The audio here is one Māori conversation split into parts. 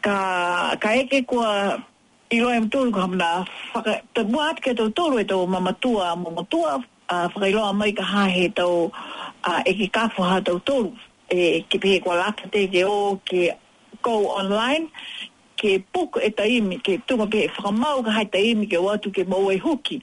Ka, ka eke koa, i roa e Matoru ka hapana, whaka, te mua atu ki a Tautoru e tau mama tua a momo tua, a, whakailoa mai ka hahe tau, a, eke kapuha a Tautoru, e, ke pehe kua lata te eke o, ke, go online, ke book e Taimi, ke tunga pehe whakamau ka hai Taimi ke o atu ke mou e huki.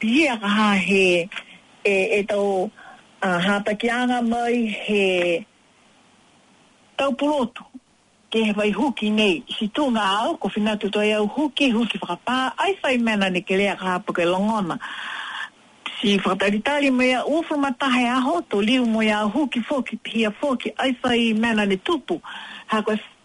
Pihia kaha he e to hata ki anga mai he tau poroto ke he whai huki nei si tu nga au ko whinatu toi au huki huki whakapa ai whai mana ni ke lea kaha po ke longona si whakataritari mo ia uwha matahe aho to liu mo ia huki foki pihia foki ai whai mana ni tupu ha koe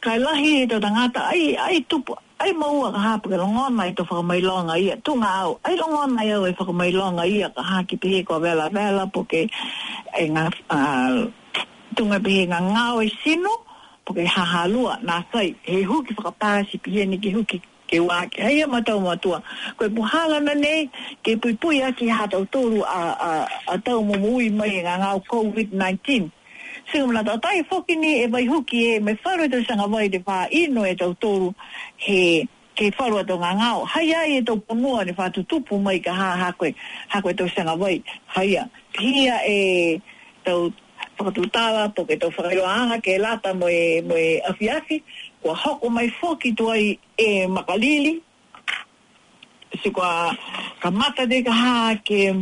Kai lahi i tona ngata, ai, ai tupu, ai maua ka hapu e rongo ana i to whakamailoanga ia, tu nga au, ai rongo ana e au e whakamailoanga ia ka haki te hiko vela vela poke e nga, ah, tunga pihe nga ngao e sino, poke haha lua, na sai, he huki whakapasi pihe niki huki. Kei Wākehēia mātou matua. Koe Pohāgana nei, kei puipuia ki ha tau tōru a a tau mo moui mai e nga ngao Covid 19. Single mana tau tai fokini e vai huki e me wharu e tau sanga vai de wha ino e tau tōru he kei wharu a tau nga ngao. Hai ai e tau ponua ne wha tutupu mai ka ha ha koe ha koe tau sanga vai. Haia. Hia e Tau whakaputanga, poke tau whakairo aha kē la ta moe moe awhiawhi, kua hoko mai whoki to ai e Makalili, si kua ka mata te ka ha ke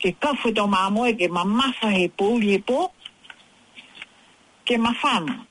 ke kawhe to mamoe ke mamasa he pouri he po, ke mawhana.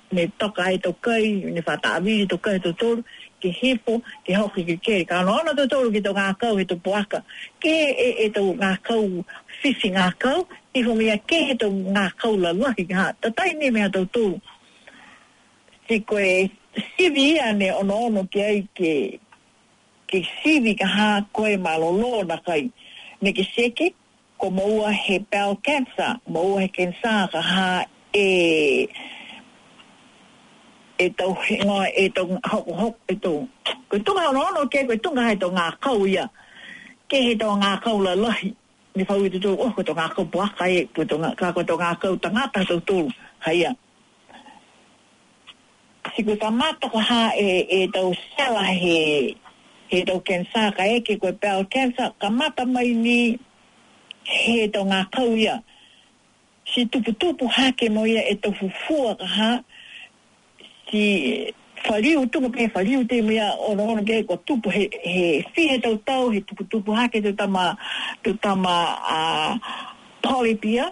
Ne taka he to kai, ne wha taawiri to kai he to toru, ke hipo, ke hoki ke keri. Ka ono ono to toru ki to ngakau he to poaka. Ke e e to ngakau whiwhi ngakau, hipo mia ke he to ngakau la luahi. Ha, tatai ne mea to toru. Si koe sivi ia ne ono ono ke ai ke ke sivi ka ha koe ma lolo na kai. Ne ke seke, Ko moua he bowel cancer, moua he kensā ka hā e e tō ingoa, e tō hokohoko, e tō, koe tunga ono ono kē, koe tunga hai tō ngākau ia, kē he tō ngākau lalahi, me whau i te tō, oh koe tō ngākau poaka e, koe tō, kā koe tō ngākau tangata hai tō tōru, hai ia. Kasi koe ka mātaka hā e e tau Sara he he tau Cancer ka eke koe bowel cancer ka mata mai nī he tau ngakau ia si tupu tupu hā kemo ia e tau fufua ka hā si whariu tuku pē whariu te mea ono ono kē kua tupu he he whi he tau tau he tupu tupu hā kē tau tama tau tama a polyp ia.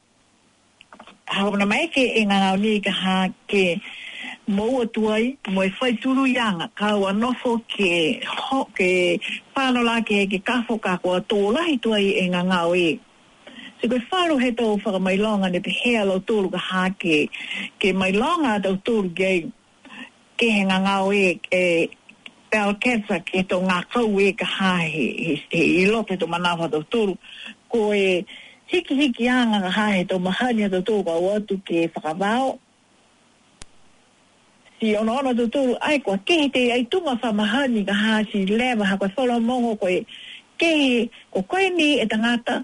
Hāora mai ake e ngā ao nui kia hā kē mōu atu ai. Mō e whai tūru i a ngā. Kāua nofo kē, ho, kē, whānau rā kē, kē kāwho kā koa tō rahi tua i e ngā ngāo e. Si koe whāro he tōu whakamailao ngane pehea lau tōru ka hā kē, kē mailao ngā tau tōru kei. Kīhina ngā wī e Bell Cancer ki tō ngākau wī ka hāhi he ilota i tō manawa tō toru. Ko e hikihiki ānga ka hāhi tō Mahania tō toru ka ua atu ki Whakawao. Ki Onaona tō toru, ai kua kehi te ai tunga wha Mahani ka hāhi Lavaha, ko Solomon ko koe kehi, ko koe nī e tangata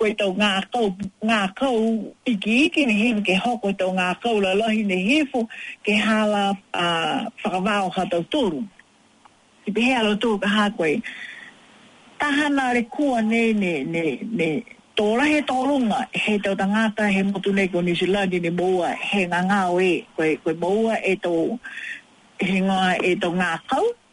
Koe tō ngākau, ngākau ikiiki ne hēfu ke hao koe tō ngākau lalauhi ne hēfu ke hāla whakawao ka tau tōru. Ki te hea rau tōu ka hā koe tahana re kua ne ne ne ne tō rahe tō runga he tau tangāta he motu nei ko Niusilandi ne moua he ngangao e koe koe moua e tō he ngā e tō ngākau.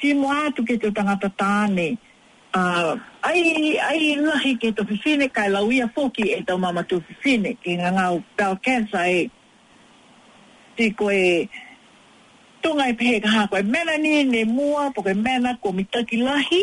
Sīmoa atu ki te tangata tāne, ā. Ai, ai i uahi ki to whiwhine kai lau ia whoki e tau mama tu whiwhine ki nga ngau bowel cancer e ti koe to ngai pehe ka ha koe mana ni ne mua po koe mana ko mi taki lahi.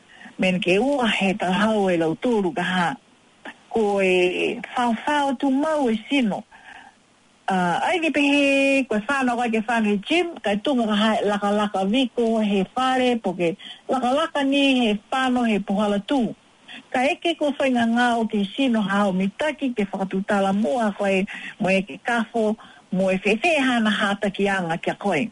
me neke oa he tahau e lau tōru ka hā. Ko e whawhao tū mau e sino. Ā, ai ni pehe koe whānau kai ke whānui Jim, kai tūnga ka hā laka laka viko he whāre poke, laka laka ni he whāno he pohala tū. Ka eke ko whainga ngā o ke sino hao mitaki ke whakatū tāla moa koe mo e ke kafo mo e whēwhē hāna hātaki anga kia koe.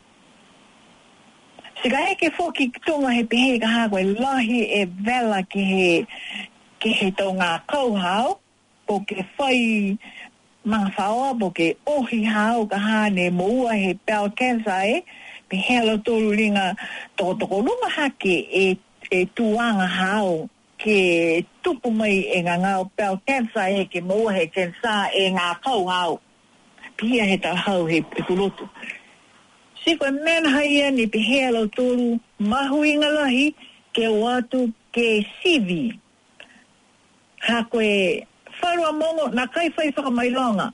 Tika heke fo ki tonga he pehe ka ha koe lahi e vela ki he ki he tonga kau hao po ke fai masaoa po ke ohi hao ka ha ne mo ua he bell cancer e pehea lo toru ringa tokotoko ronga hake e e tuanga hao. Ke tupu mai e nga ngao bell cancer he ke moua he cancer e nga kau ngao. Pihia he tahau he piku lotu. Sick we man hai ia ni pihea lo toru mahu i nga lahi ke oa atu ke CV. Ha koe wharua mongo na kai whai whakamairoanga.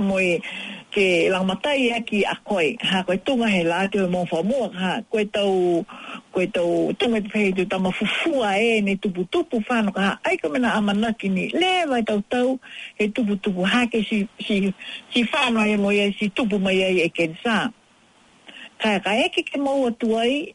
Moe, Te Ramatai ia ki a koe, ha, koe tonga he la te mowha moa, ha, koe tau, koe tau tonga te whei tu tama fufua e ne tupu tupu whanoka, ha, ai ka mena a Manakini, le, vai tau tau, he tupu tupu hake si, si, si whano ai e moe ai si tupu mai ai e Ken Sa. Ka, ka eke ke mau atu ai,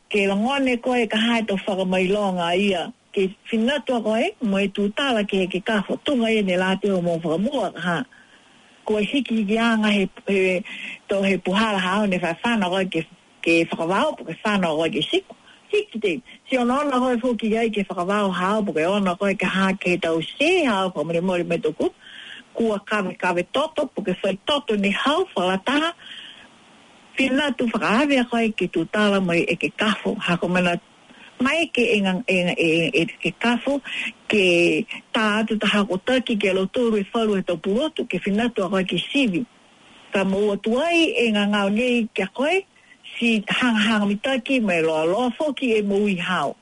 Kei rongoa me koe ka hae to whakamailonga ia ke whinatua koe mo e tu tala ke ke ka whatunga ene la te o mo whakamua ka ha koe hikihiki anga he he to he puhara hao ne wha whana koe ke ke whakawao po ke whana koe ke siko hiki te si ona ona koe whoki ai ke whakawao hao po ke ona koe ka ha ke he tau si hao ka mure mure me toku kua kawe kawe toto po ke whai toto ni hao whalataha Tēnā tū whakahawea kai ki tū tāra mai e ke kāwho hakomana maeke e ngā e ke kāwho ke tā atu taha ko taki ke alo tōru e wharu e tō pūrotu ke whinatu a kai ki Sivi ka mō atu ai e ngā ngāo nei kia kai si hanga hanga mitaki mai loa loa whoki e mō ui hao.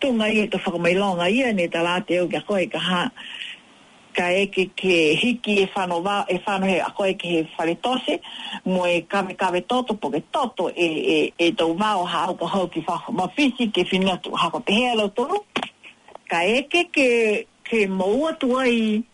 Tūngaia ka whakamailaonga ia nei ta rā te au ki a koe ka ha, ka eke ki e hiki e whano wa, e whano he a koe ki he whare tose, mo e kawe kawe toto po ke toto e, e, e tou wa o ha au ka hau ki wha, wa whisi ke whinu atu, ha ko te hea rau tonu, ka eke ke, ke mou atu ai.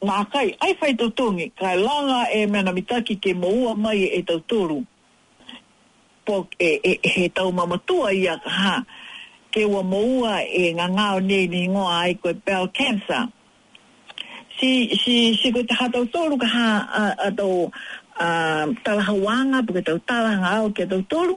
Ngā kai, ai whai tō tōngi, kai la ngā e mena mi taki ke moua mai e tau tōru. Pok, e, e, he tau ma matua ia ka ha, ke ua moua e ngā ngāo nei ni ngoa ai koe bell cancer. Si, si, si koe te ha tau tōru ka ha a, a tō, a, taraha wānga, puke tau taraha ngā ao ki a tau tōru.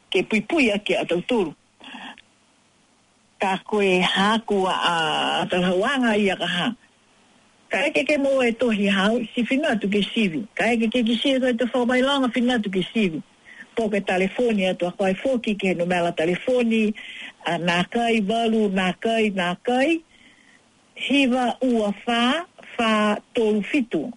Ke puipui ake a tau tūru. Ka koe hāku a tau hauānga ia ka hang. Ka eke ke mō e tohi hau, si whina atu ke Sivi. Ka eke ke kisi e koe te whawhai laonga whina atu ke Sivi. Poke talefoni atu a koe whoki ke no mea la talefoni, a nā kai, waru, nā kai, nā kai, hiva, ua, whā, whā, toru, whitu.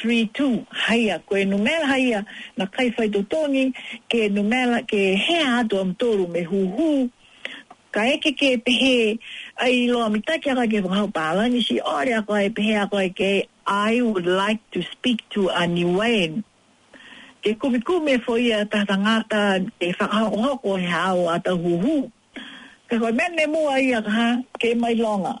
Three two Haia koe numela Haia na kai whai to Tony ke numela ke hea to am toru me hu hu Ka eke ke pehe ai i loa mi take akai ke whakahau Palani si ore ako ai pehe ako ai ke I would like to speak to a Niuean Ke kumikume e whoia ta tangata ke whakahokohoko he hao a tau hu hu Ka koe mea ne mua ia kaha ke mai longa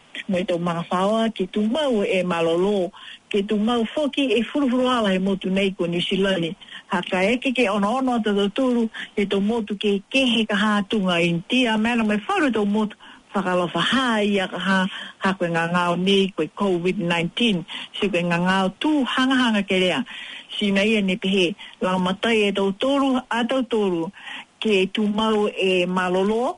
Mai tō Māwhaoa ki Tūmau e malolo, ki Tūmau whoki e whuruwhuru ala he motu nei ko Nisilani. Ha ka eke ke onaona o tatou tūru he tō motu ke ke he kaha atunga i ntia mea na me wharu tō motu whakalofa ha ia kaha ha koe ngangao nei koe covid 19 si koe ngangao tū hangahanga ke rea si nei e nepe he lao matai e tō tōru a tau tōru ke Tūmau e malolo.